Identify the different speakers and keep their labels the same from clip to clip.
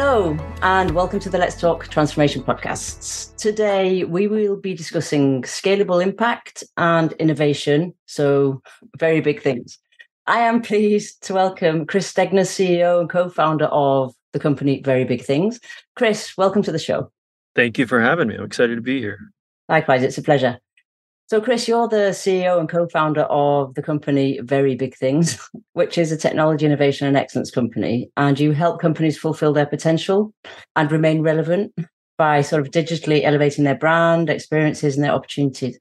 Speaker 1: Hello, and welcome to the Let's Talk Transformation podcasts. Today, we will be discussing scalable impact and innovation. So, very big things. I am pleased to welcome Chris Stegner, CEO and co founder of the company Very Big Things. Chris, welcome to the show.
Speaker 2: Thank you for having me. I'm excited to be here.
Speaker 1: Likewise, it's a pleasure. So, Chris, you're the CEO and co founder of the company Very Big Things, which is a technology innovation and excellence company. And you help companies fulfill their potential and remain relevant by sort of digitally elevating their brand, experiences, and their opportunities.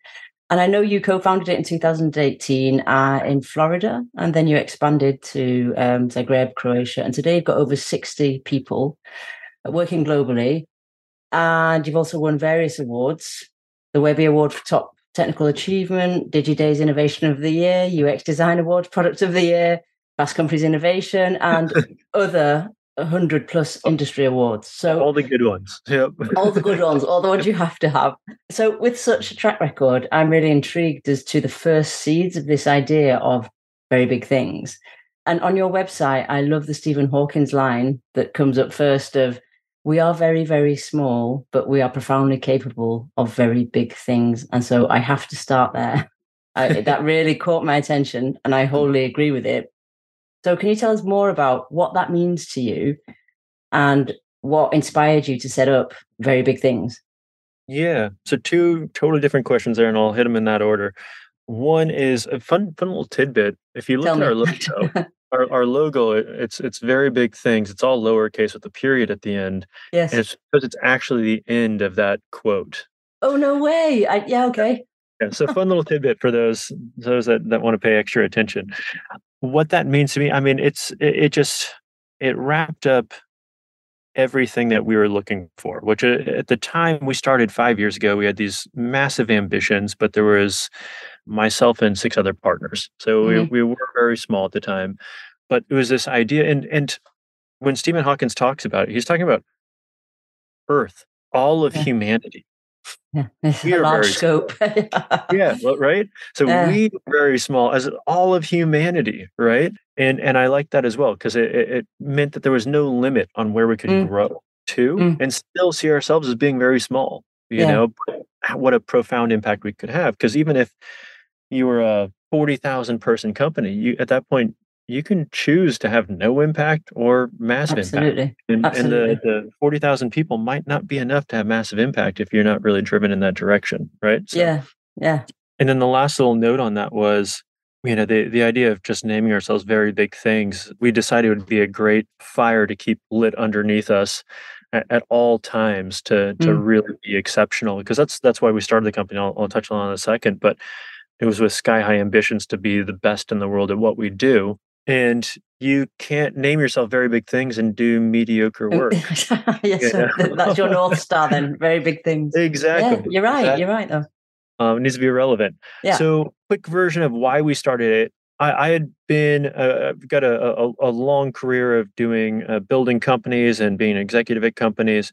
Speaker 1: And I know you co founded it in 2018 uh, in Florida, and then you expanded to um, Zagreb, Croatia. And today you've got over 60 people working globally. And you've also won various awards the Webby Award for Top Technical Achievement, DigiDay's Innovation of the Year, UX Design Award, Product of the Year, Fast Company's Innovation, and other 100 plus industry awards. So
Speaker 2: all the good ones. Yep.
Speaker 1: all the good ones, all the ones you have to have. So with such a track record, I'm really intrigued as to the first seeds of this idea of very big things. And on your website, I love the Stephen Hawkins line that comes up first of we are very, very small, but we are profoundly capable of very big things. And so I have to start there. I, that really caught my attention, and I mm. wholly agree with it. So, can you tell us more about what that means to you and what inspired you to set up very big things?
Speaker 2: Yeah. So, two totally different questions there, and I'll hit them in that order. One is a fun, fun little tidbit. If you look Tell at me. our logo, our, our logo it's it's very big things. It's all lowercase with a period at the end
Speaker 1: yes.
Speaker 2: and it's because it's actually the end of that quote.
Speaker 1: Oh no way. I, yeah okay.
Speaker 2: Yeah so fun little tidbit for those those that, that want to pay extra attention. What that means to me i mean it's it, it just it wrapped up everything that we were looking for which uh, at the time we started five years ago we had these massive ambitions but there was myself and six other partners. So mm-hmm. we, we were very small at the time, but it was this idea. And, and when Stephen Hawkins talks about it, he's talking about Earth, all of yeah. humanity.
Speaker 1: Yeah, it's we a large scope.
Speaker 2: yeah, right. So yeah. we are very small as all of humanity, right? And and I like that as well because it, it meant that there was no limit on where we could mm. grow to, mm. and still see ourselves as being very small. You yeah. know, what a profound impact we could have. Because even if you were a 40,000 person company, you at that point you can choose to have no impact or massive
Speaker 1: Absolutely.
Speaker 2: impact. And,
Speaker 1: Absolutely.
Speaker 2: and the, the 40,000 people might not be enough to have massive impact if you're not really driven in that direction, right?
Speaker 1: So, yeah. Yeah.
Speaker 2: And then the last little note on that was, you know, the, the idea of just naming ourselves very big things, we decided it would be a great fire to keep lit underneath us at, at all times to to mm. really be exceptional because that's that's why we started the company. I'll, I'll touch on in a second, but it was with sky high ambitions to be the best in the world at what we do. And you can't name yourself very big things and do mediocre work.
Speaker 1: yes, that's your north star. Then very big things.
Speaker 2: Exactly.
Speaker 1: Yeah, you're right. Exactly. You're right. Though.
Speaker 2: Um, it needs to be relevant.
Speaker 1: Yeah.
Speaker 2: So, quick version of why we started it. I, I had been uh, got a, a, a, long career of doing uh, building companies and being executive at companies.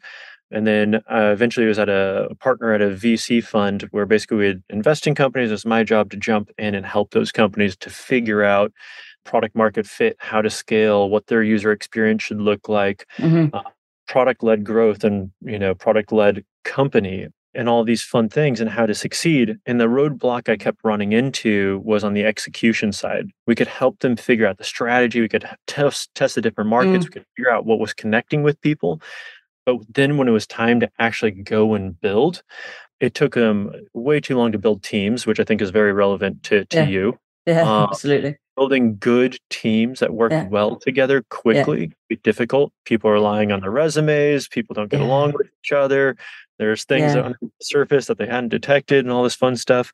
Speaker 2: And then uh, eventually, I was at a, a, partner at a VC fund where basically we would invest in companies. It's my job to jump in and help those companies to figure out product market fit, how to scale, what their user experience should look like, mm-hmm. uh, product led growth, and you know, product led company, and all these fun things, and how to succeed. And the roadblock I kept running into was on the execution side. We could help them figure out the strategy. We could test test the different markets. Mm. We could figure out what was connecting with people. But then when it was time to actually go and build, it took them way too long to build teams, which I think is very relevant to, to
Speaker 1: yeah.
Speaker 2: you.
Speaker 1: Yeah, uh, absolutely.
Speaker 2: Building good teams that work yeah. well together quickly yeah. be difficult. People are relying on their resumes. People don't get yeah. along with each other. There's things on the surface that they hadn't detected and all this fun stuff.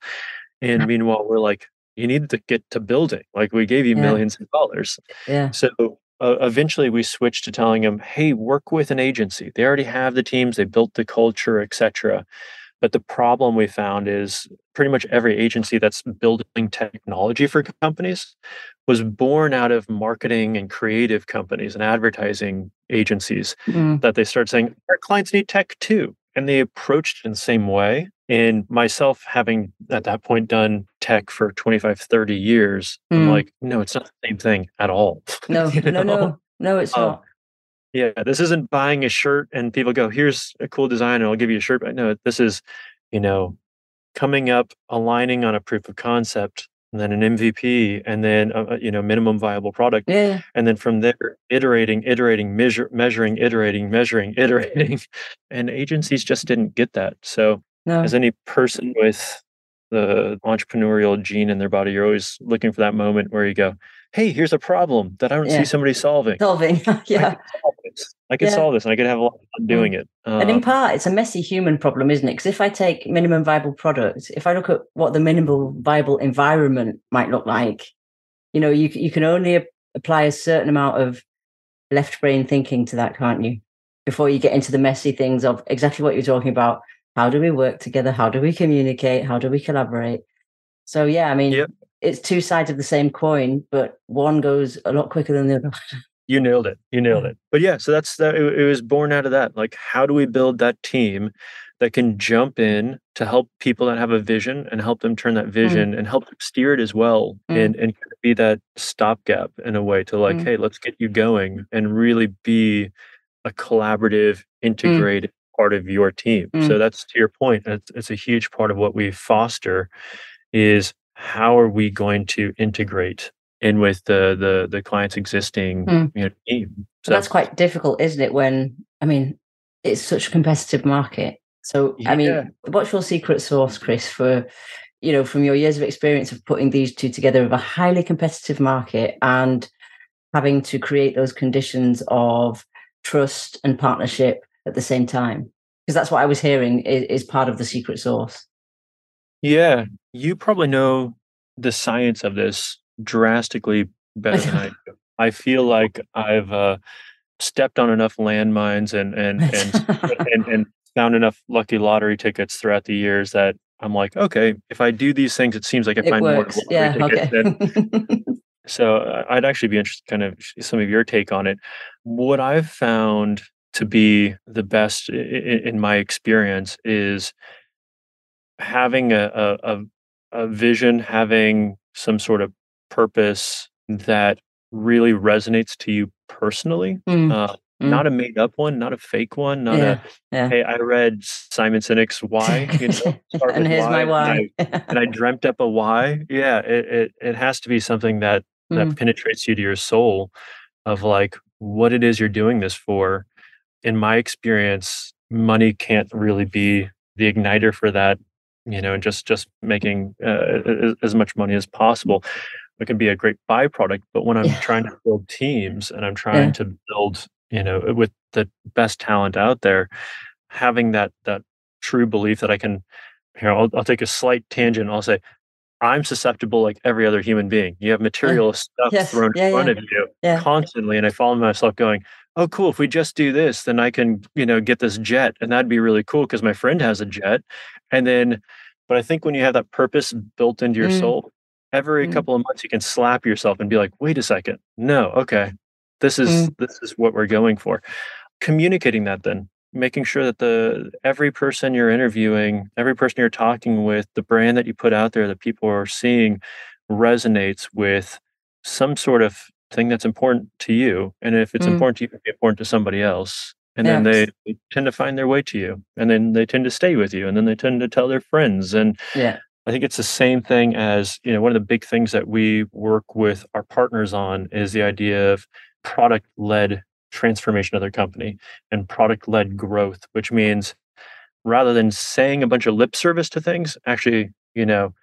Speaker 2: And meanwhile, we're like, you need to get to building. Like we gave you millions of dollars.
Speaker 1: Yeah.
Speaker 2: So uh, eventually we switched to telling them hey work with an agency they already have the teams they built the culture etc but the problem we found is pretty much every agency that's building technology for companies was born out of marketing and creative companies and advertising agencies mm. that they start saying our clients need tech too. And they approached it in the same way. And myself having at that point done tech for 25 30 years mm. i'm like no it's not the same thing at all.
Speaker 1: No no no. No it's um, not
Speaker 2: Yeah, this isn't buying a shirt and people go, "Here's a cool design, and I'll give you a shirt." But no, this is, you know, coming up, aligning on a proof of concept, and then an MVP, and then a, you know minimum viable product,
Speaker 1: yeah,
Speaker 2: and then from there, iterating, iterating, measure, measuring, iterating, measuring, iterating, and agencies just didn't get that. So,
Speaker 1: no.
Speaker 2: as any person with the entrepreneurial gene in their body, you're always looking for that moment where you go, hey, here's a problem that I don't
Speaker 1: Yeah.
Speaker 2: see somebody solving.
Speaker 1: solving. Yeah.
Speaker 2: could solve this. I could
Speaker 1: Yeah.
Speaker 2: solve this and I could have a lot of fun doing it.
Speaker 1: And in
Speaker 2: Um,
Speaker 1: part, it's a messy human problem, isn't it? Because if I take minimum viable product, if I look at what the minimum viable environment might look like, you know, you you can only apply a certain amount of left brain thinking to that, can't you? Before you get into the messy things of exactly what you're talking about. How do we work together? How do we communicate? How do we collaborate? So yeah, I mean,
Speaker 2: Yep.
Speaker 1: It's two sides of the same coin, but one goes a lot quicker than the other.
Speaker 2: you nailed it. You nailed it. But yeah, so that's that. It, it was born out of that. Like, how do we build that team that can jump in to help people that have a vision and help them turn that vision and help them steer it as well
Speaker 1: Mm.
Speaker 2: and and be that stopgap in a way to like,
Speaker 1: Mm.
Speaker 2: hey, let's get you going and really be a collaborative, integrated part of your team. So
Speaker 1: Mm.
Speaker 2: that's to your point. It's, it's a huge part of what we foster is how are we going to integrate in with the the the client's existing
Speaker 1: Mm.
Speaker 2: you know, team.
Speaker 1: So that's quite difficult, isn't it? When I mean, it's such a competitive market. So I mean, what's your secret sauce, Chris, for you know, from your years of experience of putting these two together of a highly competitive market and having to create those conditions of trust and partnership at the same time? Because that's what I was hearing is, is part of the secret sauce.
Speaker 2: Yeah, you probably know the science of this drastically better than I do. I feel like I've uh, stepped on enough landmines and and and and, and found enough lucky lottery tickets throughout the years that I'm like, okay, if I do these things, it seems like I
Speaker 1: it
Speaker 2: find more
Speaker 1: works.
Speaker 2: lottery
Speaker 1: Yeah.
Speaker 2: tickets
Speaker 1: Okay.
Speaker 2: than So uh, I'd actually be interested, kind of some of your take on it. What I've found to be the best i- i- in my experience is having a, a, a, a vision, having some sort of purpose that really resonates to you personally.
Speaker 1: Mm,
Speaker 2: Uh,
Speaker 1: mm.
Speaker 2: Not a made up one, not a fake one, not
Speaker 1: yeah. Yeah.
Speaker 2: a, hey, I read Simon Sinek's Why, you know,
Speaker 1: and here's my
Speaker 2: why,
Speaker 1: why.
Speaker 2: and I dreamt up a why. Yeah, it, it it has to be something that that
Speaker 1: Mm.
Speaker 2: penetrates you to your soul of like what it is you're doing this for. In my experience, money can't really be the igniter for that. You know, and just just making uh, as, much money as possible. It can be a great byproduct, but when I'm
Speaker 1: Yeah.
Speaker 2: trying to build teams and I'm trying
Speaker 1: Yeah.
Speaker 2: to build, you know, with the best talent out there, having that that true belief that I can here I'll, I'll take a slight tangent i'll say i'm susceptible like every other human being you have material stuff
Speaker 1: Yes.
Speaker 2: thrown
Speaker 1: Yeah,
Speaker 2: in front
Speaker 1: yeah.
Speaker 2: of you
Speaker 1: Yeah.
Speaker 2: constantly and i find myself going oh cool if we just do this then i can you know get this jet and that'd be really cool because my friend has a jet and then but i think when you have that purpose built into your
Speaker 1: Mm.
Speaker 2: soul every
Speaker 1: Mm.
Speaker 2: couple of months you can slap yourself and be like wait a second no okay this is
Speaker 1: Mm.
Speaker 2: this is what we're going for communicating that then making sure that the every person you're interviewing every person you're talking with the brand that you put out there that people are seeing resonates with some sort of thing that's important to you and if it's
Speaker 1: Mm.
Speaker 2: important to you be important to somebody else and then they, they tend to find their way to you and then they tend to stay with you and then they tend to tell their friends and
Speaker 1: Yeah.
Speaker 2: I think it's the same thing as, you know, one of the big things that we work with our partners on is the idea of product led transformation of their company and product led growth, which means rather than saying a bunch of lip service to things, actually, you know,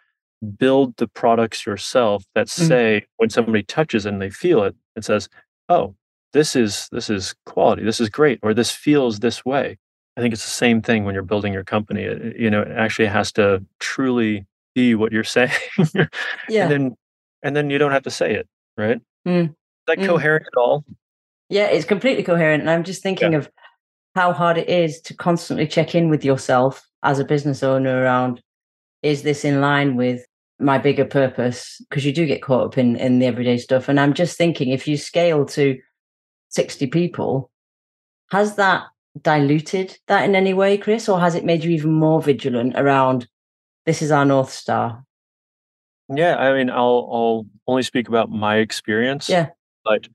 Speaker 2: build the products yourself that
Speaker 1: Mm.
Speaker 2: say when somebody touches and they feel it, it says, "Oh, this is this is quality. This is great," or "This feels this way." I think it's the same thing when you're building your company. It, you know, it actually has to truly be what you're saying,
Speaker 1: Yeah.
Speaker 2: and then and then you don't have to say it, right?
Speaker 1: Mm.
Speaker 2: Is that
Speaker 1: Mm.
Speaker 2: coherent at all?
Speaker 1: Yeah, it's completely coherent. And I'm just thinking of how hard it is to constantly check in with yourself as a business owner around is this in line with my bigger purpose? Because you do get caught up in, in the everyday stuff. And I'm just thinking if you scale to 60 people, has that diluted that in any way, Chris? Or has it made you even more vigilant around this is our North Star?
Speaker 2: Yeah, I mean, I'll I'll only speak about my experience.
Speaker 1: Yeah.
Speaker 2: but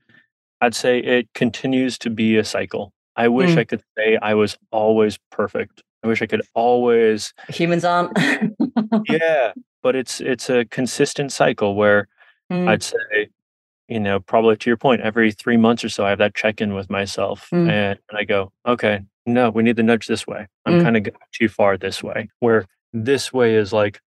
Speaker 2: I'd say it continues to be a cycle. I wish mm. I could say I was always perfect. I wish I could always
Speaker 1: humans aren't.
Speaker 2: yeah, but it's it's a consistent cycle where mm. I'd say, you know, probably to your point, every three months or so, I have that check in with myself, mm. and, and, I go, okay, no, we need to nudge this way. I'm mm. kind of going too far this way. Where this way is like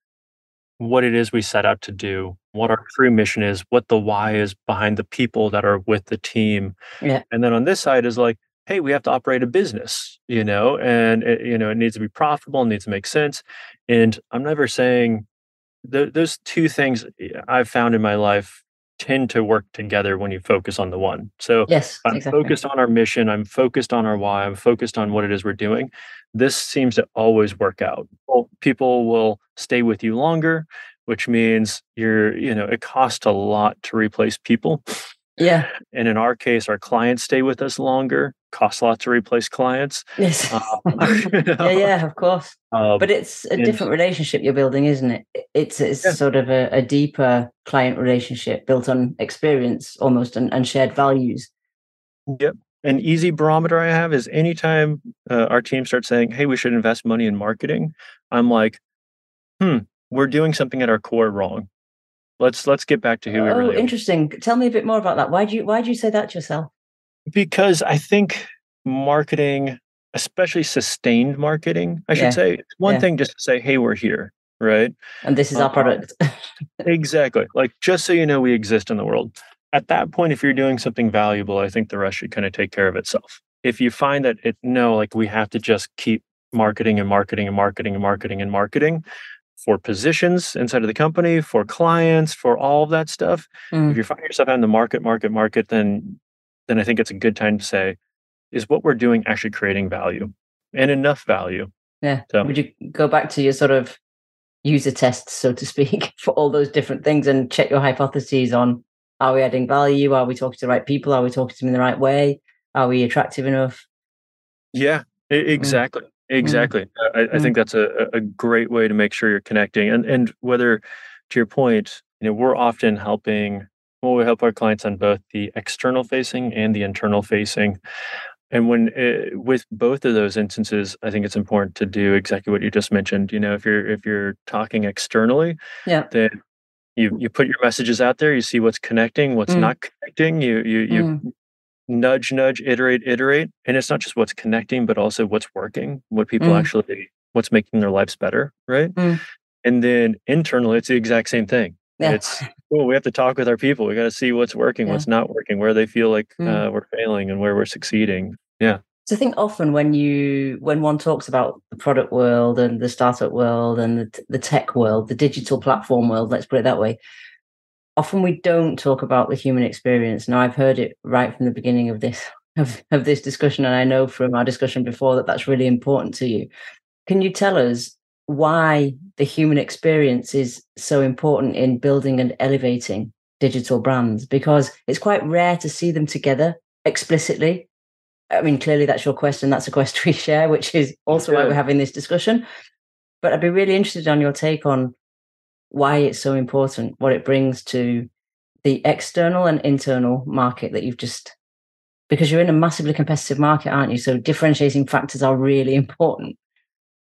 Speaker 2: what it is we set out to do, what our true mission is, what the why is behind the people that are with the team.
Speaker 1: Yeah.
Speaker 2: And then on this side is like, hey, we have to operate a business, you know, and it, you know, it needs to be profitable, it needs to make sense. And I'm never saying th- those two things I've found in my life tend to work together when you focus on the one. So
Speaker 1: yes,
Speaker 2: I'm exactly. focused on our mission, I'm focused on our why, I'm focused on what it is we're doing. This seems to always work out. Well, people will stay with you longer, which means you're, you know, it costs a lot to replace people.
Speaker 1: Yeah.
Speaker 2: And in our case, our clients stay with us longer, costs a lot to replace clients.
Speaker 1: Yes. Um, you know? Yeah, yeah, of course. Um, but it's a different relationship you're building, isn't it? It's it's yeah. sort of a, a, deeper client relationship built on experience almost and, and shared values.
Speaker 2: Yep. An easy barometer I have is anytime uh, our team starts saying, hey, we should invest money in marketing, I'm like, hmm, we're doing something at our core wrong let's let's get back to who
Speaker 1: oh,
Speaker 2: we really
Speaker 1: interesting.
Speaker 2: Are.
Speaker 1: tell me a bit more about that. Why do you why do you say that to yourself?
Speaker 2: Because i think marketing especially sustained marketing i should yeah. say one yeah. thing just to say hey we're here right?
Speaker 1: And this is um, our product.
Speaker 2: exactly. Like just so you know we exist in the world. At that point if you're doing something valuable i think the rest should kind of take care of itself. If you find that it no like we have to just keep marketing and marketing and marketing and marketing and marketing for positions inside of the company, for clients, for all of that stuff. Mm. If you find yourself out in the market, market, market, then then I think it's a good time to say, is what we're doing actually creating value and enough value?
Speaker 1: Yeah. So, Would you go back to your sort of user tests, so to speak, for all those different things and check your hypotheses on are we adding value? Are we talking to the right people? Are we talking to them in the right way? Are we attractive enough?
Speaker 2: Yeah, mm. exactly. Mm. Exactly. Mm. I, I, think mm. that's a, a great way to make sure you're connecting. And and whether to your point, you know, we're often helping well, we help our clients on both the external facing and the internal facing. And when it, eh, with both of those instances, I think it's important to do exactly what you just mentioned. You know, if you're if you're talking externally,
Speaker 1: yeah,
Speaker 2: then you you put your messages out there. You see what's connecting, what's mm. not connecting. You you you mm nudge, nudge, iterate, iterate. And it's not just what's connecting, but also what's working, what people mm. actually, what's making their lives better. Right. Mm. And then internally, it's the exact same thing. Yeah. It's, oh, we have to talk with our people. We got to see what's working, yeah. what's not working, where they feel like mm. uh, we're failing and where we're succeeding. Yeah.
Speaker 1: So I think often when you when one talks about the product world and the startup world and the, the tech world, the digital platform world, let's put it that way, often we don't talk about the human experience. Now, I've heard it right from the beginning of this of, of this discussion, and I know from our discussion before that that's really important to you. Can you tell us why the human experience is so important in building and elevating digital brands? Because it's quite rare to see them together explicitly. I mean, clearly that's your question. That's a question we share, which is also yeah. why we're having this discussion. But I'd be really interested on your take on why it's so important, what it brings to the external and internal market that you've just because you're in a massively competitive market, aren't you? So differentiating factors are really important.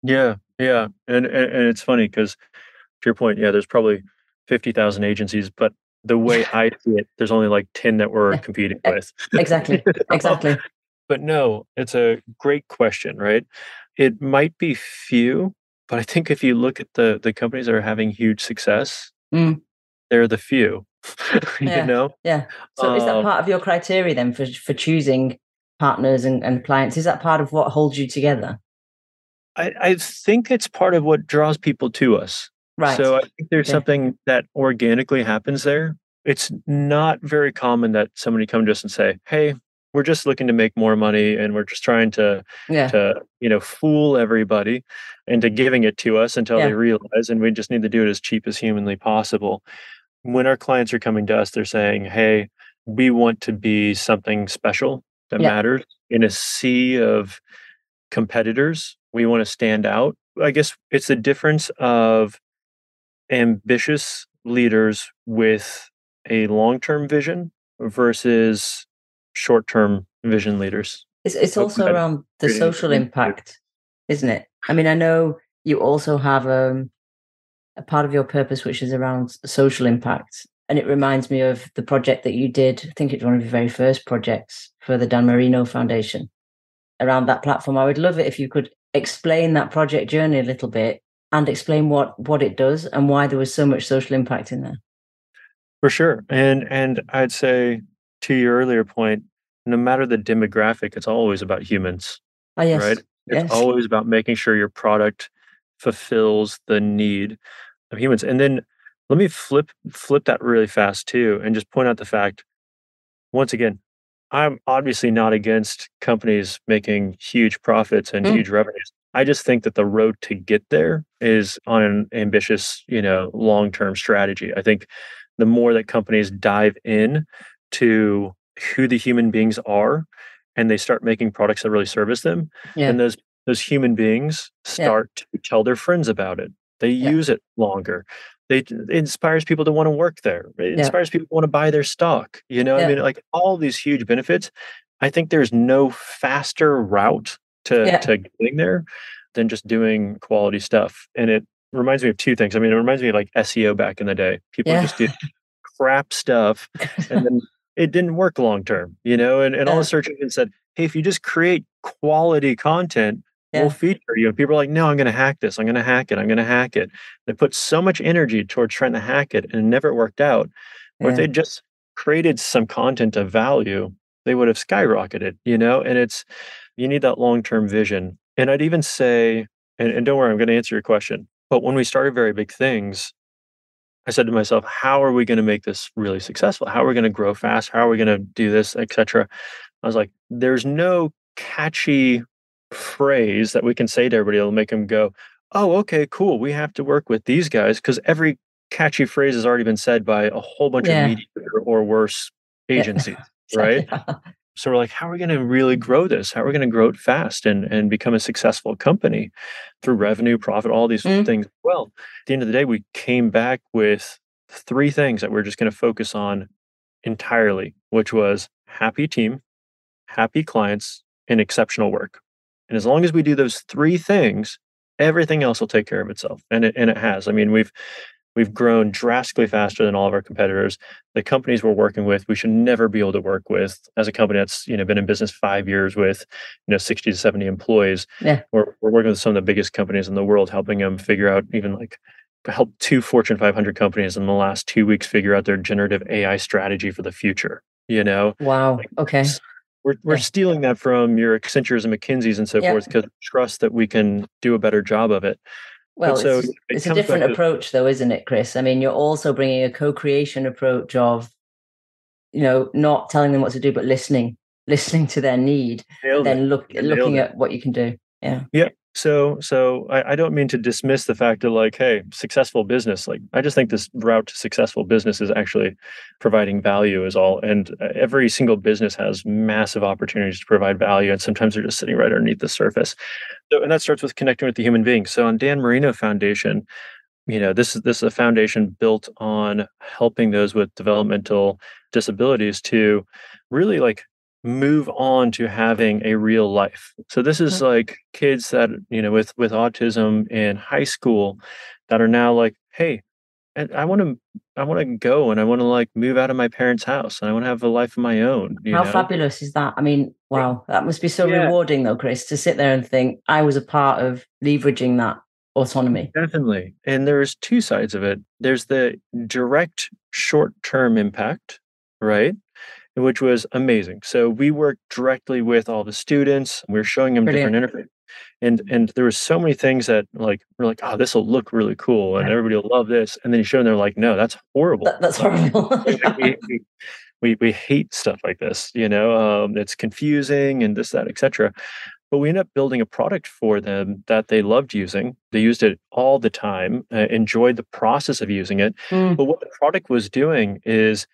Speaker 2: Yeah, yeah, and and, and it's funny because to your point, yeah, there's probably fifty thousand agencies, but the way I see it, there's only like ten that we're competing with.
Speaker 1: exactly, exactly.
Speaker 2: but no, it's a great question, right? It might be few, but I think if you look at the the companies that are having huge success, mm. they're the few.
Speaker 1: yeah.
Speaker 2: You know?
Speaker 1: Yeah. So um, is that um part of your criteria then for for choosing partners and, and clients? Is that part of what holds you together?
Speaker 2: I, I think it's part of what draws people to us.
Speaker 1: Right.
Speaker 2: So I think there's okay. something that organically happens there. It's not very common that somebody come to us and say, "Hey, we're just looking to make more money and we're just trying to
Speaker 1: yeah.
Speaker 2: to you know fool everybody into giving it to us until yeah. they realize and we just need to do it as cheap as humanly possible when our clients are coming to us they're saying hey we want to be something special that yeah. matters in a sea of competitors we want to stand out i guess it's the difference of ambitious leaders with a long-term vision versus short-term vision leaders.
Speaker 1: It's it's also around the social impact, isn't it? I mean, I know you also have um, a part of your purpose which is around social impact, and it reminds me of the project that you did. I think it's one of your very first projects for the Dan Marino Foundation around that platform. I would love it if you could explain that project journey a little bit and explain what what it does and why there was so much social impact in there.
Speaker 2: For sure, and and I'd say to your earlier point, no matter the demographic, it's always about humans.
Speaker 1: Oh yes,
Speaker 2: right. It's
Speaker 1: yes.
Speaker 2: always about making sure your product fulfills the need of humans. And then let me flip flip that really fast too, and just point out the fact. Once again, I'm obviously not against companies making huge profits and mm. huge revenues. I just think that the road to get there is on an ambitious, you know, long-term strategy. I think the more that companies dive in to who the human beings are and they start making products that really service them, yeah. and those those human beings start yeah. to tell their friends about it. They yeah. use it longer. They, it inspires people to want to work there. It inspires people to want to buy their stock. You know, I mean, like all these huge benefits. I think there's no faster route to to getting there than just doing quality stuff. And it reminds me of two things. I mean, it reminds me of like SEO back in the day. People just did crap stuff and then it didn't work long term, you know, and, and yeah. all the search engines said, Hey, if you just create quality content, yeah. we'll feature you. And people are like, no, I'm going to hack this. I'm going to hack it. I'm going to hack it. They put so much energy towards trying to hack it and it never worked out. Or if they just created some content of value, they would have skyrocketed, you know, and it's, you need that long term vision. And I'd even say, and, and don't worry, I'm going to answer your question. But when we started Very Big Things, I said to myself, how are we going to make this really successful? How are we going to grow fast? How are we going to do this, etc. I was like, there's no catchy phrase that we can say to everybody that'll make them go, oh, okay, cool. We have to work with these guys because every catchy phrase has already been said by a whole bunch yeah. of media or worse agencies, yeah. right? So we're like, how are we going to really grow this? How are we going to grow it fast and, and become a successful company through revenue, profit, all these mm. things? Well, at the end of the day, we came back with three things that we're just going to focus on entirely, which was happy team, happy clients, and exceptional work. And as long as we do those three things, everything else will take care of itself. And it, and it has. I mean, we've We've grown drastically faster than all of our competitors. The companies we're working with, we should never be able to work with as a company that's you know been in business five years with you know 60 to 70 employees. Yeah. We're, we're working with some of the biggest companies in the world, helping them figure out even like help two Fortune 500 companies in the last two weeks figure out their generative AI strategy for the future. You know?
Speaker 1: Wow. Like, okay.
Speaker 2: We're, we're yeah. stealing that from your Accentures and McKinseys and so yeah. forth because trust that we can do a better job of it.
Speaker 1: Well, so it's, it it's a different approach, though, isn't it, Chris? I mean, you're also bringing a co-creation approach of, you know, not telling them what to do, but listening, listening to their need, Nailed then look looking it. at what you can do. Yeah.
Speaker 2: Yeah. So, so I, I, don't mean to dismiss the fact that like, hey, successful business. Like, I just think this route to successful business is actually providing value is all. And uh, every single business has massive opportunities to provide value, and sometimes they're just sitting right underneath the surface. So, and that starts with connecting with the human being. So, on Dan Marino Foundation, you know, this is this is a foundation built on helping those with developmental disabilities to really like move on to having a real life. So this is mm-hmm. like kids that, you know, with with autism in high school that are now like, hey, I want to I want to go and I want to like move out of my parents' house and I want to have a life of my own.
Speaker 1: How
Speaker 2: know?
Speaker 1: fabulous is that? I mean, wow, that must be so yeah. rewarding though, Chris, to sit there and think I was a part of leveraging that autonomy.
Speaker 2: Definitely. And there's two sides of it. There's the direct short-term impact, right? Which was amazing. So we worked directly with all the students. We were showing them Brilliant. different interfaces. And and there were so many things that like we're like, oh, this will look really cool, and everybody will love this. And then you show them, they're like, no, that's horrible.
Speaker 1: That, that's horrible.
Speaker 2: we, we, we, we hate stuff like this. You know, um, it's confusing and this, that, etc. But we ended up building a product for them that they loved using. They used it all the time, uh, enjoyed the process of using it. Mm. But what the product was doing is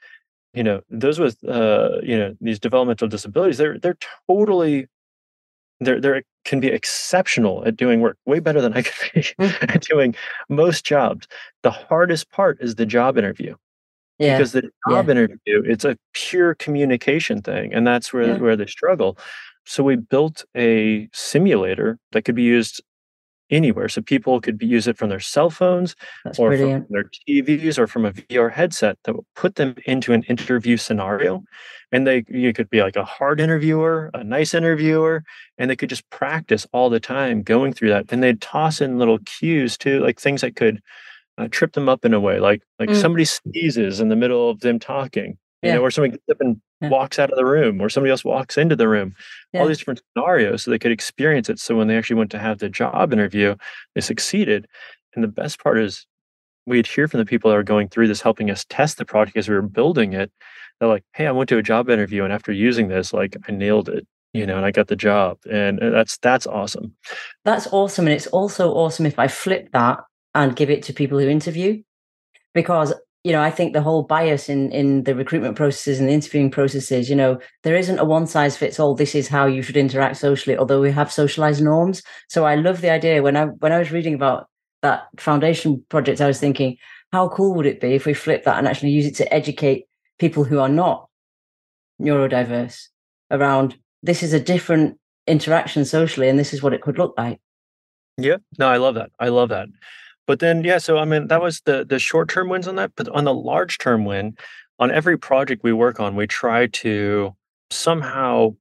Speaker 2: you know those with uh, you know these developmental disabilities they're they're totally they're they can be exceptional at doing work way better than i could be mm. at doing most jobs the hardest part is the job interview
Speaker 1: Yeah.
Speaker 2: because the job
Speaker 1: Yeah.
Speaker 2: interview it's a pure communication thing and that's where
Speaker 1: Yeah.
Speaker 2: where they struggle so we built a simulator that could be used anywhere so people could be, use it from their cell phones
Speaker 1: That's
Speaker 2: or
Speaker 1: brilliant.
Speaker 2: from their TVs or from a VR headset that will put them into an interview scenario. And they you could be like a hard interviewer, a nice interviewer, and they could just practice all the time going through that. And they'd toss in little cues too, like things that could uh, trip them up in a way, like like
Speaker 1: Mm.
Speaker 2: somebody sneezes in the middle of them talking, you
Speaker 1: Yeah.
Speaker 2: know, or somebody gets up and
Speaker 1: Yeah.
Speaker 2: walks out of the room, or somebody else walks into the room. All these different scenarios, so they could experience it. So when they actually went to have the job interview, they succeeded. And the best part is we'd hear from the people that are going through this, helping us test the product as we were building it. They're like, "Hey, I went to a job interview, and after using this, like I nailed it, you know, and I got the job." And uh, that's that's awesome.
Speaker 1: That's awesome. And it's also awesome if I flip that and give it to people who interview. Because, you know, I think the whole bias in in the recruitment processes and the interviewing processes, you know, there isn't a one size fits all, this is how you should interact socially, although we have socialized norms. So I love the idea. When I when I was reading about that foundation project, I was thinking, how cool would it be if we flip that and actually use it to educate people who are not neurodiverse around this is a different interaction socially and this is what it could look like.
Speaker 2: Yeah. No, I love that. I love that. But then, yeah, so I mean, that was the the short term wins on that. But on the large term win, on every project we work on, we try to somehow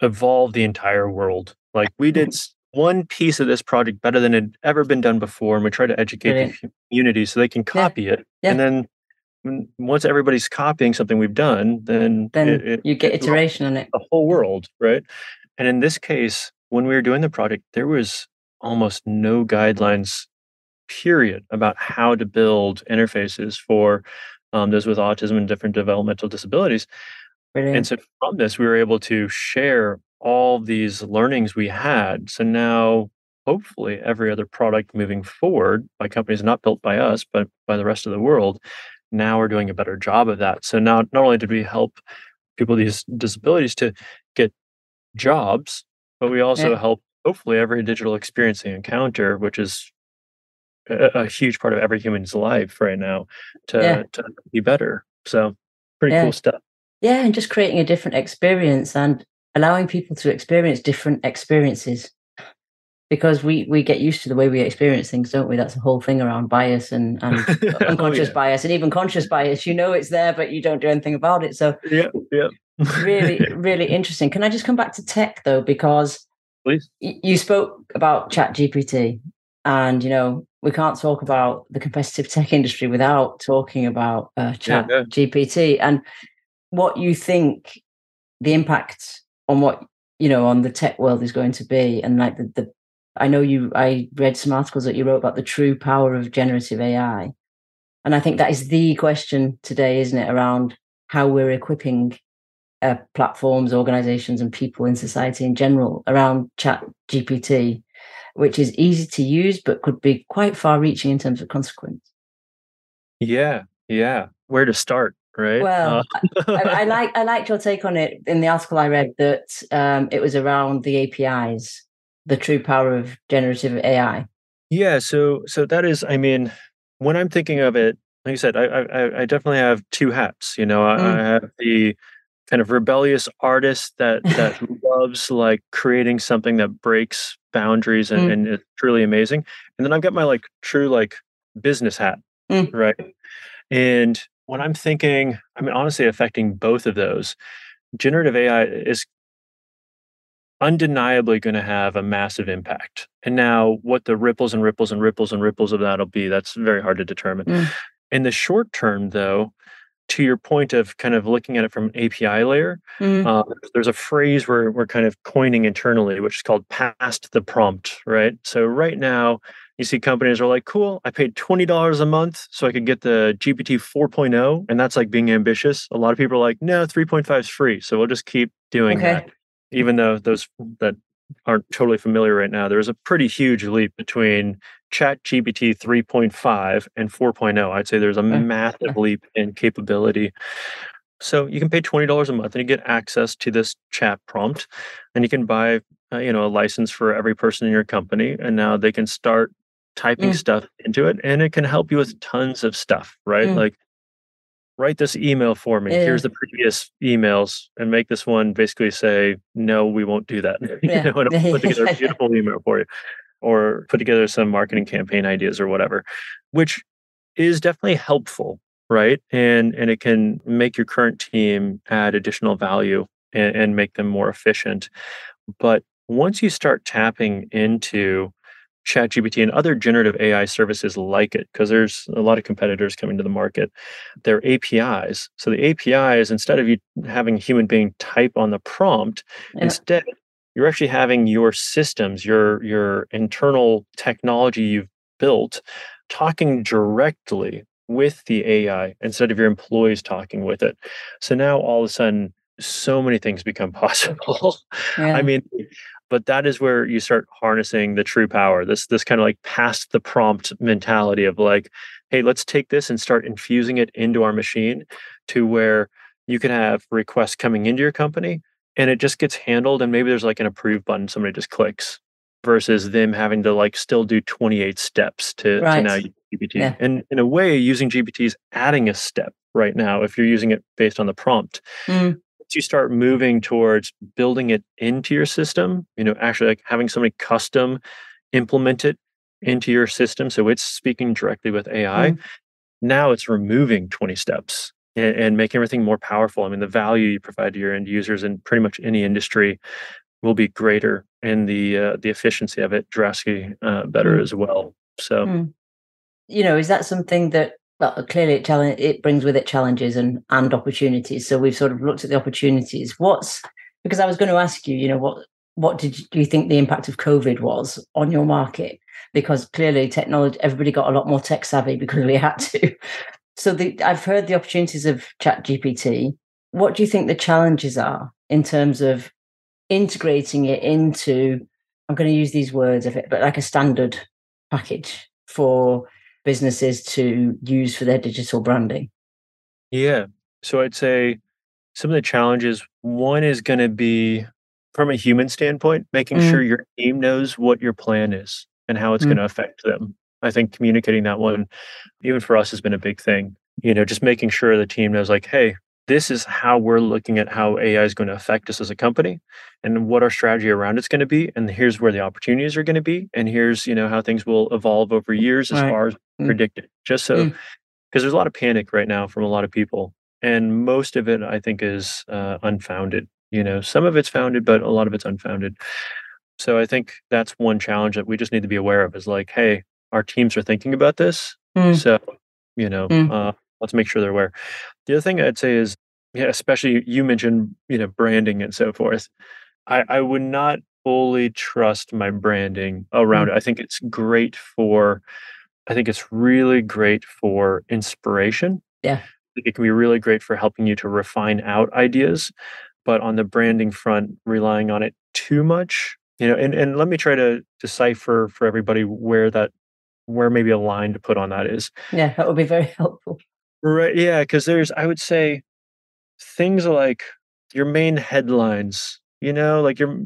Speaker 2: evolve the entire world. Like we did mm-hmm. one piece of this project better than it had ever been done before, and we try to educate the community so they can copy it.
Speaker 1: Yeah.
Speaker 2: And then mm, once everybody's copying something we've done, then
Speaker 1: Then
Speaker 2: it, it,
Speaker 1: you get
Speaker 2: it
Speaker 1: iteration on it.
Speaker 2: the whole world, right? And in this case, when we were doing the project, there was almost no guidelines, period, about how to build interfaces for um, those with autism and different developmental disabilities.
Speaker 1: Brilliant.
Speaker 2: And so from this, we were able to share all these learnings we had. So now, hopefully, every other product moving forward by companies not built by us, but by the rest of the world, now we're doing a better job of that. So now, not only did we help people with these disabilities to get jobs, but we also
Speaker 1: Yeah.
Speaker 2: help hopefully every digital experience they encounter, which is a, a huge part of every human's life right now, to
Speaker 1: Yeah.
Speaker 2: to be better. So pretty
Speaker 1: Yeah.
Speaker 2: cool stuff.
Speaker 1: yeah, and just creating a different experience and allowing people to experience different experiences. Because we we get used to the way we experience things, don't we? That's the whole thing around bias and, and
Speaker 2: Oh,
Speaker 1: unconscious
Speaker 2: yeah.
Speaker 1: bias and even conscious bias. You know it's there, but you don't do anything about it. So
Speaker 2: Yeah, yeah.
Speaker 1: really, really interesting. Can I just come back to tech though? Because
Speaker 2: Please.
Speaker 1: y- you spoke about chat gpt and you know we can't talk about the competitive tech industry without talking about uh, chat
Speaker 2: yeah.
Speaker 1: gpt and what you think the impact on what you know on the tech world is going to be and like the, the i know you i read some articles that you wrote about the true power of generative ai and i think that is the question today isn't it around how we're equipping uh, platforms, organizations, and people in society in general around Chat GPT, which is easy to use but could be quite far reaching in terms of consequence.
Speaker 2: Yeah, yeah. Where to start, right?
Speaker 1: Well,
Speaker 2: Uh,
Speaker 1: I, I like I liked your take on it in the article I read that um, it was around the APIs, the true power of generative AI.
Speaker 2: Yeah, so so that is, I mean, when I'm thinking of it, like I said, I I, I definitely have two hats. You know, I,
Speaker 1: Mm.
Speaker 2: I have the kind of rebellious artist that that loves like creating something that breaks boundaries and,
Speaker 1: Mm.
Speaker 2: and is truly amazing. And then I've got my like true like business hat,
Speaker 1: Mm.
Speaker 2: right? And when I'm thinking, I mean, honestly, affecting both of those, generative AI is undeniably going to have a massive impact. And now, what the ripples and ripples and ripples and ripples of that'll be, that's very hard to determine.
Speaker 1: Mm.
Speaker 2: In the short term, though, to your point of kind of looking at it from an API layer,
Speaker 1: Mm,
Speaker 2: uh, there's a phrase we're, we're kind of coining internally, which is called past the prompt, right? So, right now, you see companies are like, cool, I paid $20 a month so I could get the GPT 4.0. And that's like being ambitious. A lot of people are like, no, 3.5 is free. So, we'll just keep doing
Speaker 1: Okay.
Speaker 2: that even though those that aren't totally familiar right now, there's a pretty huge leap between Chat GPT 3.5 and 4.0. I'd say there's a massive leap in capability. So you can pay twenty dollars a month and you get access to this chat prompt, and you can buy, uh, you know, a license for every person in your company, and now they can start typing
Speaker 1: Mm.
Speaker 2: stuff into it, and it can help you with tons of stuff, right?
Speaker 1: Mm.
Speaker 2: Like write this email for me.
Speaker 1: Yeah.
Speaker 2: Here's the previous emails and make this one basically say, no, we won't do that.
Speaker 1: Yeah.
Speaker 2: you know, and I'll put together a beautiful email for you or put together some marketing campaign ideas or whatever, which is definitely helpful, right? And and it can make your current team add additional value and, and make them more efficient. But once you start tapping into ChatGPT and other generative AI services like it, because there's a lot of competitors coming to the market, they're APIs. So the APIs, instead of you having a human being type on the prompt,
Speaker 1: Yeah.
Speaker 2: instead you're actually having your systems, your your internal technology you've built, talking directly with the AI instead of your employees talking with it. So now all of a sudden, so many things become possible.
Speaker 1: Yeah.
Speaker 2: I mean, but that is where you start harnessing the true power. This this kind of like past the prompt mentality of like, hey, let's take this and start infusing it into our machine to where you can have requests coming into your company and it just gets handled and maybe there's like an approve button somebody just clicks versus them having to like still do 28 steps to, to
Speaker 1: Right.
Speaker 2: now use GPT.
Speaker 1: Yeah.
Speaker 2: And in a way, using GPT is adding a step right now if you're using it based on the prompt
Speaker 1: Mm.
Speaker 2: once you start moving towards building it into your system, you know, actually like having somebody custom implement it into your system so it's speaking directly with AI, now it's removing 20 steps and, and making everything more powerful. I mean, the value you provide to your end users in pretty much any industry will be greater and the uh, the efficiency of it drastically uh, better as well. So
Speaker 1: Mm. You know, is that something that well, clearly it challenge it brings with it challenges and and opportunities. So we've sort of looked at the opportunities. What's because I was going to ask you, you know, what what did you, do you think the impact of COVID was on your market? Because clearly technology, everybody got a lot more tech savvy because we had to. So the, I've heard the opportunities of Chat GPT. What do you think the challenges are in terms of integrating it into? I'm going to use these words of it, but like a standard package for businesses to use for their digital branding.
Speaker 2: Yeah. So I'd say some of the challenges, one is going to be from a human standpoint, making
Speaker 1: Mm.
Speaker 2: sure your team knows what your plan is and how it's
Speaker 1: Mm.
Speaker 2: going to affect them. I think communicating that one, even for us, has been a big thing. You know, just making sure the team knows, like, hey, this is how we're looking at how AI is going to affect us as a company and what our strategy around it's going to be. And here's where the opportunities are going to be. And here's, you know, how things will evolve over years as
Speaker 1: Right.
Speaker 2: far as
Speaker 1: Mm.
Speaker 2: predicted. Just so,
Speaker 1: Mm.
Speaker 2: because there's a lot of panic right now from a lot of people. And most of it, I think, is uh, unfounded. You know, some of it's founded, but a lot of it's unfounded. So I think that's one challenge that we just need to be aware of is like, hey, our teams are thinking about this.
Speaker 1: Mm.
Speaker 2: So, you know,
Speaker 1: Mm.
Speaker 2: uh, let's make sure they're aware. The other thing I'd say is, yeah, especially you mentioned, you know, branding and so forth. I, I would not fully trust my branding around
Speaker 1: Mm.
Speaker 2: it. I think it's great for, I think it's really great for inspiration.
Speaker 1: Yeah.
Speaker 2: It can be really great for helping you to refine out ideas. But on the branding front, relying on it too much, you know, and, and let me try to decipher for everybody where that, where maybe a line to put on that is.
Speaker 1: Yeah, that would be very helpful.
Speaker 2: Right. Yeah. Cause there's, I would say, things like your main headlines, you know, like your,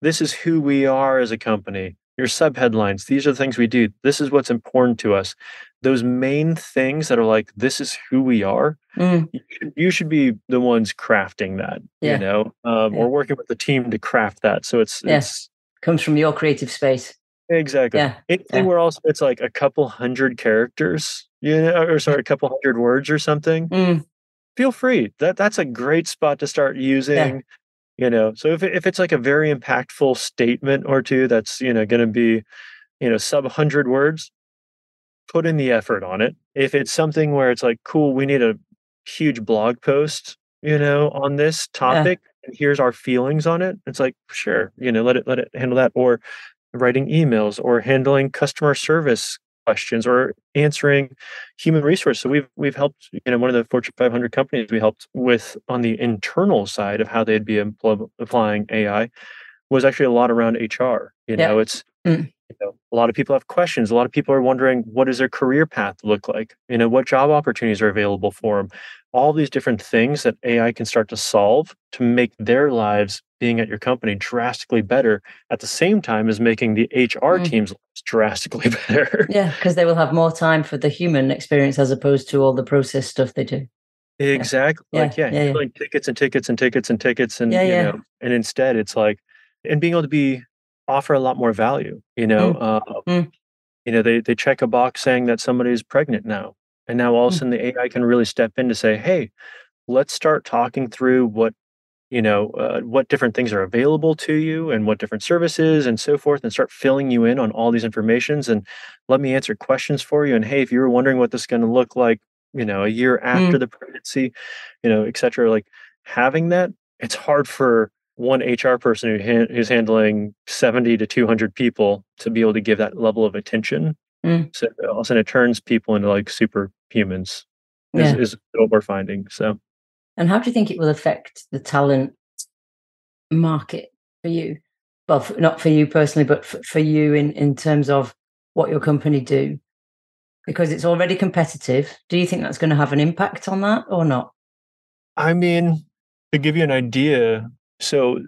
Speaker 2: this is who we are as a company, your sub headlines, these are the things we do. This is what's important to us. Those main things that are like, this is who we are.
Speaker 1: Mm.
Speaker 2: You should, you should be the ones crafting that,
Speaker 1: Yeah.
Speaker 2: you know, um,
Speaker 1: Yeah.
Speaker 2: or working with the team to craft that. So it's,
Speaker 1: Yeah.
Speaker 2: it's
Speaker 1: Comes from your creative space.
Speaker 2: Exactly
Speaker 1: Yeah.
Speaker 2: anything
Speaker 1: yeah.
Speaker 2: where also it's like a couple hundred characters, you know, or sorry, a couple hundred words or something
Speaker 1: Mm.
Speaker 2: feel free. That that's a great spot to start using. You know, so if if it's like a very impactful statement or two that's you know going to be, you know, sub hundred words, put in the effort on it. If it's something where it's like, cool, we need a huge blog post, you know, on this topic, and here's our feelings on it. It's like, sure, you know, let it let it handle that, or writing emails, or handling customer service questions, or answering human resource. So we've we've helped, you know, one of the Fortune 500 companies we helped with on the internal side of how they'd be empl- applying AI was actually a lot around HR. You
Speaker 1: Yeah.
Speaker 2: know, it's
Speaker 1: Mm.
Speaker 2: you know, a lot of people have questions. A lot of people are wondering what does their career path look like? You know, what job opportunities are available for them? All these different things that AI can start to solve to make their lives being at your company drastically better at the same time as making the HR
Speaker 1: Mm.
Speaker 2: teams lives drastically better.
Speaker 1: Yeah, because they will have more time for the human experience as opposed to all the process stuff they do.
Speaker 2: Exactly.
Speaker 1: Yeah,
Speaker 2: Like, yeah,
Speaker 1: yeah, yeah.
Speaker 2: like tickets and tickets and tickets and tickets and,
Speaker 1: Yeah,
Speaker 2: you
Speaker 1: yeah.
Speaker 2: know, and instead it's like and being able to be offer a lot more value, you know,
Speaker 1: Mm,
Speaker 2: uh,
Speaker 1: mm,
Speaker 2: you know, they they check a box saying that somebody is pregnant now. And now all of a
Speaker 1: mm,
Speaker 2: sudden the AI can really step in to say, "Hey, let's start talking through what, you know, uh, what different things are available to you and what different services and so forth and start filling you in on all these informations and let me answer questions for you and hey, if you were wondering what this is going to look like, you know, a year after
Speaker 1: mm,
Speaker 2: the pregnancy, you know, et cetera, like having that, it's hard for one HR person who han- who's handling 70 to 200 people to be able to give that level of attention.
Speaker 1: Mm.
Speaker 2: So all of a sudden it turns people into like superhumans is,
Speaker 1: Yeah.
Speaker 2: is what we're finding. So
Speaker 1: And how do you think it will affect the talent market for you? Well, f not for you personally, but f for you in in terms of what your company do, because it's already competitive. Do you think that's gonna have an impact on that or not?
Speaker 2: I mean, to give you an idea, so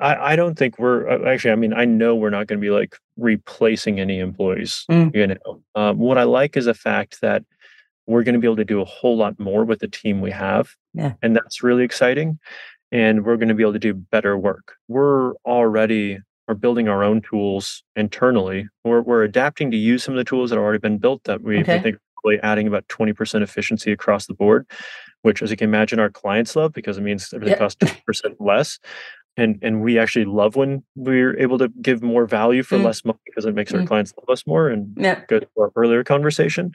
Speaker 2: I, I don't think we're uh, actually, I mean, I know we're not going to be like replacing any employees,
Speaker 1: Mm,
Speaker 2: you know. Um, what I like is the fact that we're going to be able to do a whole lot more with the team we have.
Speaker 1: yeah.
Speaker 2: And that's really exciting. And we're going to be able to do better work. We're already are building our own tools internally. We're, we're adapting to use some of the tools that have already been built that we, we
Speaker 1: Okay.
Speaker 2: think are really adding about 20% efficiency across the board, which as you can imagine, our clients love because it means everything
Speaker 1: Yep.
Speaker 2: costs 20% less. And and we actually love when we're able to give more value for
Speaker 1: Mm,
Speaker 2: less money because it makes our
Speaker 1: mm.
Speaker 2: clients love us more and
Speaker 1: Yeah.
Speaker 2: go to our earlier conversation.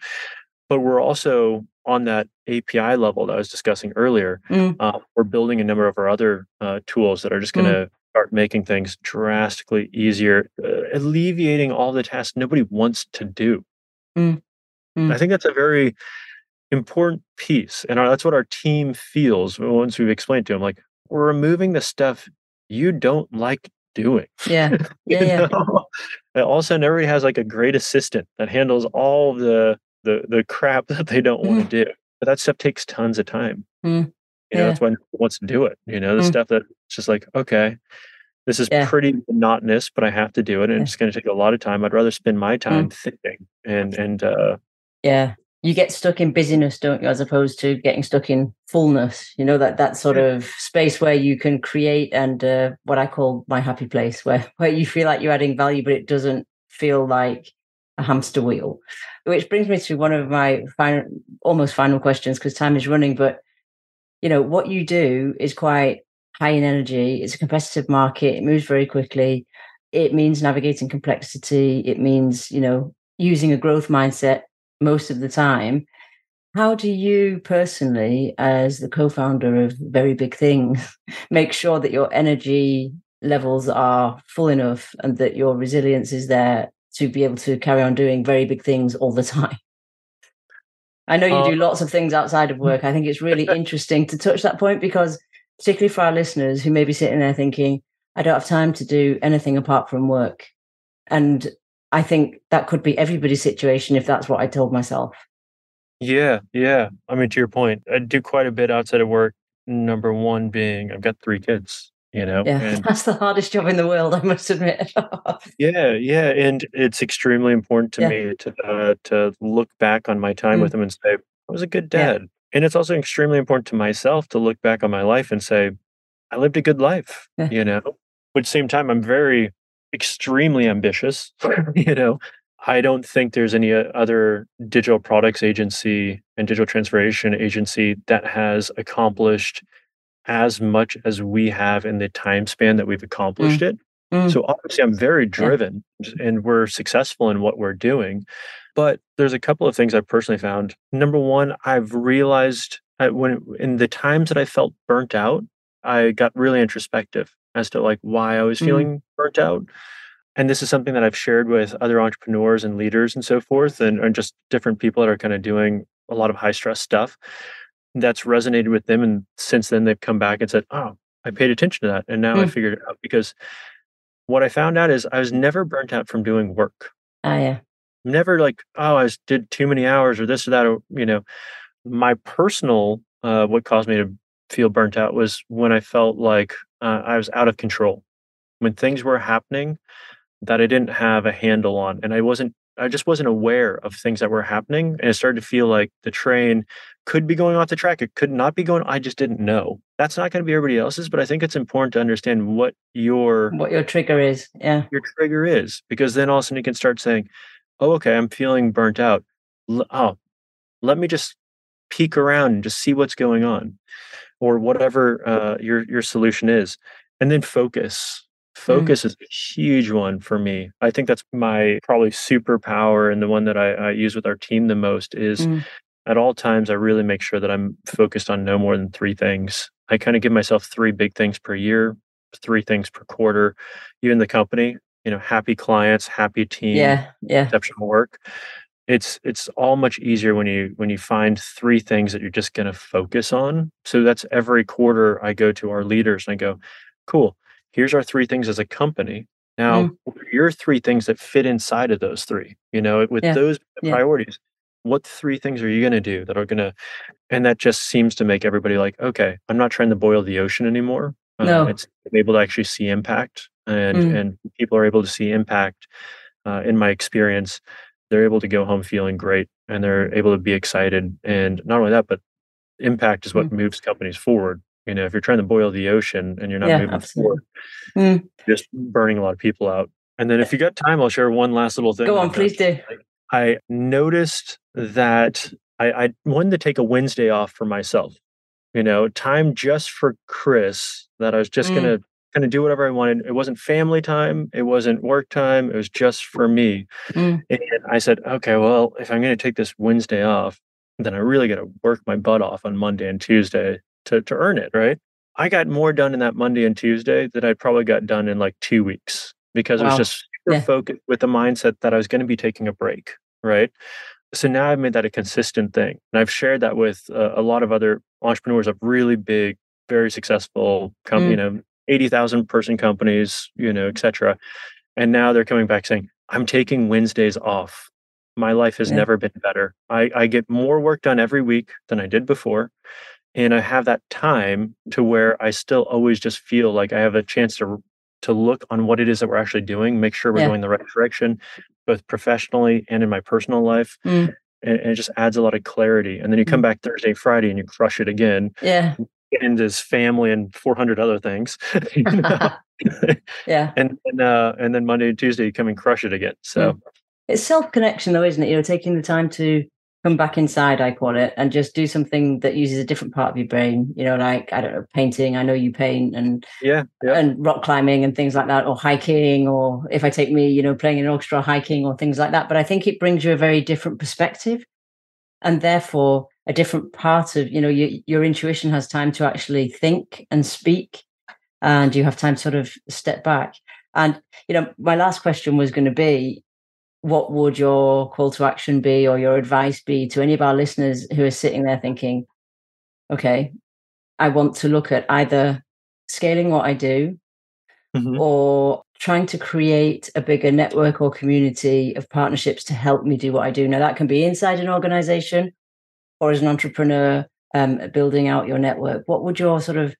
Speaker 2: But we're also on that API level that I was discussing earlier.
Speaker 1: Mm,
Speaker 2: Uh, we're building a number of our other uh, tools that are just going
Speaker 1: mm,
Speaker 2: to start making things drastically easier, uh, alleviating all the tasks nobody wants to do.
Speaker 1: mm,
Speaker 2: I
Speaker 1: mm.
Speaker 2: think that's a very important piece, and our, that's what our team feels once we've explained to them. Like we're removing the stuff you don't like doing.
Speaker 1: Yeah. Yeah, yeah.
Speaker 2: know, and all of a sudden everybody has like a great assistant that handles all the the the crap that they don't want to do. But that stuff takes tons of time.
Speaker 1: Mm,
Speaker 2: You know,
Speaker 1: yeah.
Speaker 2: that's why no one wants to do it. You know, the
Speaker 1: Mm,
Speaker 2: stuff that's just like, okay, this is
Speaker 1: yeah.
Speaker 2: pretty monotonous, but I have to do it, and
Speaker 1: Yeah.
Speaker 2: it's going to take a lot of time. I'd rather spend my time
Speaker 1: Mm,
Speaker 2: thinking and and uh,
Speaker 1: yeah. You get stuck in busyness, don't you, as opposed to getting stuck in fullness. You know, that that sort
Speaker 2: yeah,
Speaker 1: of space where you can create and uh, what I call my happy place, where where you feel like you're adding value, but it doesn't feel like a hamster wheel. Which brings me to one of my final, almost final questions because time is running. But you know, what you do is quite high in energy. It's a competitive market. It moves very quickly. It means navigating complexity. It means, you know, using a growth mindset most of the time. How do you personally, as the co-founder of Very Big Things, make sure that your energy levels are full enough and that your resilience is there to be able to carry on doing very big things all the time? I know you
Speaker 2: uh,
Speaker 1: do lots of things outside of work. I think it's really interesting to touch that point because, particularly for our listeners who may be sitting there thinking, I don't have time to do anything apart from work. And I think that could be everybody's situation if that's what I told myself.
Speaker 2: yeah, yeah. I mean, to your point, I do quite a bit outside of work. Number one being I've got three kids. You know,
Speaker 1: Yeah,
Speaker 2: and
Speaker 1: that's the hardest job in the world, I must admit.
Speaker 2: Yeah, yeah, and it's extremely important to
Speaker 1: yeah,
Speaker 2: me to uh, to look back on my time with
Speaker 1: mm,
Speaker 2: them and say, I was a good
Speaker 1: yeah,
Speaker 2: dad. And it's also extremely important to myself to look back on my life and say, I lived a good life,
Speaker 1: yeah.
Speaker 2: you know? But at the same time, I'm very extremely ambitious, you know? I don't think there's any uh, other digital products agency and digital transformation agency that has accomplished as much as we have in the time span that we've accomplished
Speaker 1: Mm,
Speaker 2: it.
Speaker 1: mm,
Speaker 2: So obviously, I'm very
Speaker 1: yeah,
Speaker 2: driven and we're successful in what we're doing. But there's a couple of things I've personally found. Number one, I've realized I, when in the times that I felt burnt out, I got really introspective as to like why I was
Speaker 1: mm,
Speaker 2: feeling burnt out. And this is something that I've shared with other entrepreneurs and leaders and so forth, and, and just different people that are kind of doing a lot of high stress stuff. That's resonated with them. And since then, they've come back and said, Oh, I paid attention to that. And now I
Speaker 1: mm.
Speaker 2: figured it out because what I found out is I was never burnt out from doing work.
Speaker 1: Ah, yeah.
Speaker 2: Never like, oh, I did too many hours or this or that. Or, you know, my personal, uh, what caused me to feel burnt out was when I felt like uh, I was out of control. When things were happening that I didn't have a handle on and I wasn't I just wasn't aware of things that were happening. And it started to feel like the train could be going off the track. It could not be going. I just didn't know. That's not going to be everybody else's, but I think it's important to understand what your
Speaker 1: what your trigger is. Yeah.
Speaker 2: Your trigger is because then all of a sudden you can start saying, Oh, okay, I'm feeling burnt out. Oh, let me just peek around and just see what's going on or whatever uh, your your solution is and then focus mm. focus mm. is a huge one for me i think that's my probably superpower and the one that i, I use with our team the most is mm. at all times i really make sure that i'm focused on no more than three things i kind of give myself three big things per year three things per quarter even the company you know happy clients happy team
Speaker 1: yeah yeah
Speaker 2: exceptional work it's it's all much easier when you when you find three things that you're just going to focus on so that's every quarter i go to our leaders and i go cool here's our three things as a company now mm. your three things that fit inside of those three you know with yeah. those priorities yeah. what three things are you going to do that are going to and that just seems to make everybody like okay i'm not trying to boil the ocean anymore
Speaker 1: no.
Speaker 2: Uh, it's able to actually see impact and mm. and people are able to see impact uh, in my experience they're able to go home feeling great and they're able to be excited. And not only that, but impact is what mm. moves companies forward. You know, if you're trying to boil the ocean and you're not yeah, moving absolutely. forward, mm. just burning a lot of people out. And then if you got time, I'll share one last little thing.
Speaker 1: Go on, please do.
Speaker 2: I noticed that I, I wanted to take a Wednesday off for myself. You know, time just for Chris that I was just mm. gonna kind of do whatever I wanted. It wasn't family time. It wasn't work time. It was just for me. Mm. And I said, okay, well, if I'm going to take this Wednesday off, then I really got to work my butt off on Monday and Tuesday to, to earn it. Right. I got more done in that Monday and Tuesday than I probably got done in like two weeks because wow. I was just super yeah. focused with the mindset that I was going to be taking a break. Right. So now I've made that a consistent thing. And I've shared that with uh, a lot of other entrepreneurs of really big, very successful company, mm. you know, 80,000 person companies, you know, et cetera. And now they're coming back saying, I'm taking Wednesdays off. My life has yeah. never been better. I, I get more work done every week than I did before. And I have that time to where I still always just feel like I have a chance to to look on what it is that we're actually doing, make sure we're yeah. going the right direction, both professionally and in my personal life. Mm. And, and, it just adds a lot of clarity. And then you come mm. back Thursday, Friday, and you crush it again.
Speaker 1: Yeah
Speaker 2: and his family and 400 other things.
Speaker 1: yeah.
Speaker 2: And and, uh, and then Monday and Tuesday you come and crush it again. So mm.
Speaker 1: it's self connection though, isn't it? You know, taking the time to come back inside, I call it, and just do something that uses a different part of your brain. You know, like I don't know, painting. I know you paint, and
Speaker 2: yeah, yeah.
Speaker 1: and rock climbing and things like that, or hiking, or if I take me, you know, playing an orchestra, hiking, or things like that. But I think it brings you a very different perspective, and therefore a different part of you know your, your intuition has time to actually think and speak and you have time to sort of step back and you know my last question was going to be what would your call to action be or your advice be to any of our listeners who are sitting there thinking okay i want to look at either scaling what i do mm-hmm. or trying to create a bigger network or community of partnerships to help me do what i do now that can be inside an organization or as an entrepreneur um, building out your network what would your sort of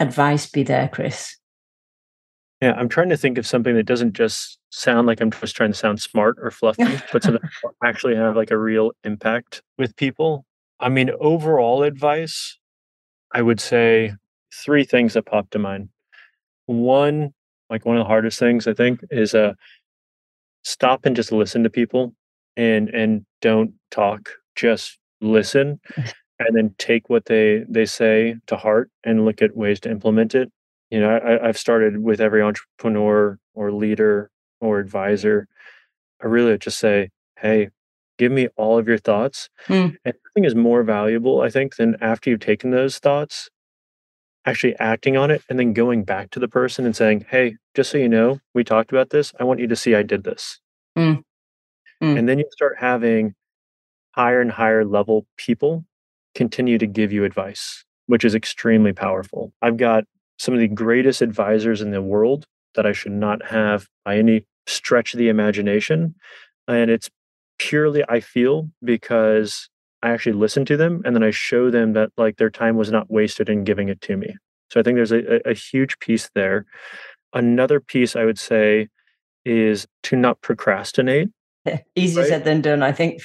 Speaker 1: advice be there chris?
Speaker 2: Yeah i'm trying to think of something that doesn't just sound like i'm just trying to sound smart or fluffy but something actually have like a real impact with people. I mean overall advice i would say three things that pop to mind. One like one of the hardest things i think is uh stop and just listen to people and and don't talk just listen and then take what they they say to heart and look at ways to implement it you know I, i've started with every entrepreneur or leader or advisor i really just say hey give me all of your thoughts mm. and nothing is more valuable i think than after you've taken those thoughts actually acting on it and then going back to the person and saying hey just so you know we talked about this i want you to see i did this mm. Mm. and then you start having higher and higher level people continue to give you advice, which is extremely powerful. I've got some of the greatest advisors in the world that I should not have by any stretch of the imagination. And it's purely, I feel, because I actually listen to them and then I show them that like their time was not wasted in giving it to me. So I think there's a, a huge piece there. Another piece I would say is to not procrastinate
Speaker 1: Easier right? said than done, I think.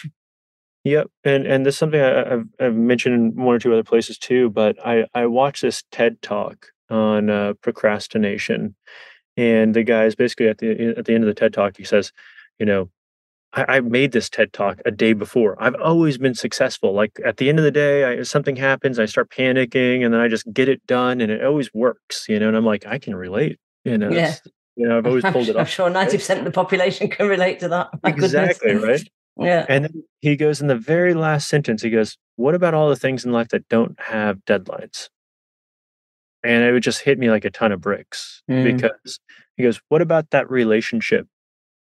Speaker 2: Yep, and and this is something I, have I've mentioned in one or two other places too. But I I watched this TED talk on uh, procrastination, and the guy is basically at the at the end of the TED talk, he says, you know, I, I, made this TED talk a day before. I've always been successful. Like at the end of the day, I, something happens, I start panicking, and then I just get it done, and it always works. You know, and I'm like, I can relate. You know, yeah. you know, I've always pulled it
Speaker 1: off.
Speaker 2: I'm
Speaker 1: sure ninety percent of the population can relate to that.
Speaker 2: My exactly
Speaker 1: goodness.
Speaker 2: right.
Speaker 1: Yeah.
Speaker 2: And then he goes in the very last sentence, he goes, What about all the things in life that don't have deadlines? And it would just hit me like a ton of bricks mm. because he goes, What about that relationship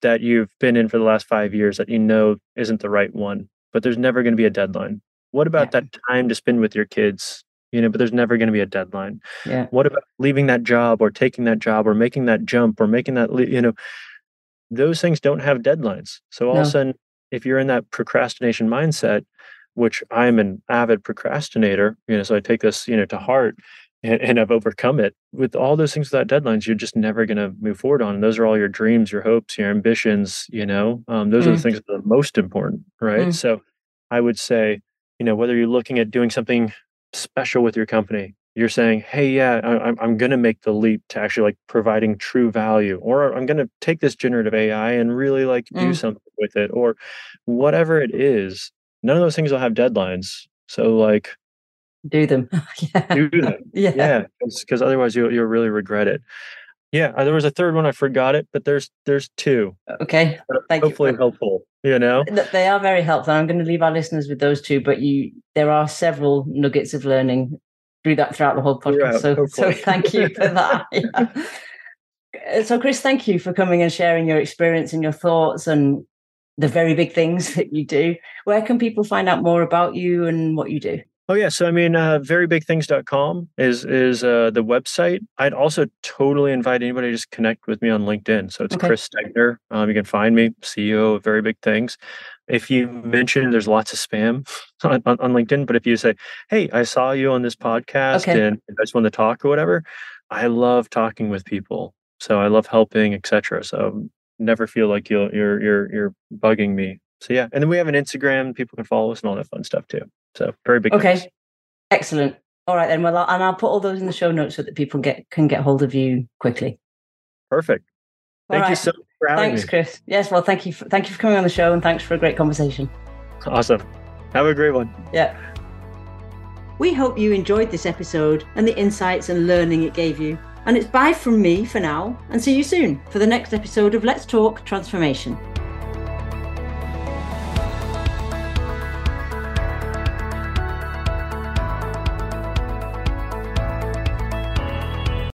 Speaker 2: that you've been in for the last five years that you know isn't the right one, but there's never going to be a deadline? What about yeah. that time to spend with your kids? You know, but there's never going to be a deadline.
Speaker 1: Yeah.
Speaker 2: What about leaving that job or taking that job or making that jump or making that, you know, those things don't have deadlines. So all no. of a sudden, if you're in that procrastination mindset, which I'm an avid procrastinator, you know, so I take this, you know, to heart and, and I've overcome it with all those things without deadlines, you're just never going to move forward on. And those are all your dreams, your hopes, your ambitions, you know, um, those mm. are the mm. things that are most important. Right. Mm. So I would say, you know, whether you're looking at doing something special with your company, you're saying, hey, yeah, I, I'm going to make the leap to actually like providing true value, or I'm going to take this generative AI and really like do mm. something with it, or whatever it is. None of those things will have deadlines. So like,
Speaker 1: do them.
Speaker 2: yeah. Do them.
Speaker 1: yeah.
Speaker 2: Yeah. Because otherwise you'll you'll really regret it. Yeah, uh, there was a third one. I forgot it, but there's there's two.
Speaker 1: Okay,
Speaker 2: thank you. hopefully you. helpful. You know,
Speaker 1: they are very helpful. I'm going to leave our listeners with those two, but you there are several nuggets of learning through that throughout the whole podcast. so, so thank you for that. Yeah. So, Chris, thank you for coming and sharing your experience and your thoughts and the very big things that you do. Where can people find out more about you and what you do?
Speaker 2: Oh yeah, so I mean, uh, verybigthings.com is is uh, the website. I'd also totally invite anybody to just connect with me on LinkedIn. So it's okay. Chris Stegner. Um, you can find me, CEO of Very Big Things. If you mention, there's lots of spam on, on, on LinkedIn, but if you say, "Hey, I saw you on this podcast okay. and I just want to talk" or whatever, I love talking with people. So I love helping, etc. So never feel like you're you're you're you're bugging me. So yeah, and then we have an Instagram. People can follow us and all that fun stuff too. So very big.
Speaker 1: Okay, thanks. excellent. All right then. Well, I'll, and I'll put all those in the show notes so that people get can get hold of you quickly.
Speaker 2: Perfect. Thank right. you so much for having
Speaker 1: thanks,
Speaker 2: me.
Speaker 1: Chris. Yes. Well, thank you. For, thank you for coming on the show, and thanks for a great conversation.
Speaker 2: Awesome. Have a great one.
Speaker 1: Yeah. We hope you enjoyed this episode and the insights and learning it gave you. And it's bye from me for now, and see you soon for the next episode of Let's Talk Transformation.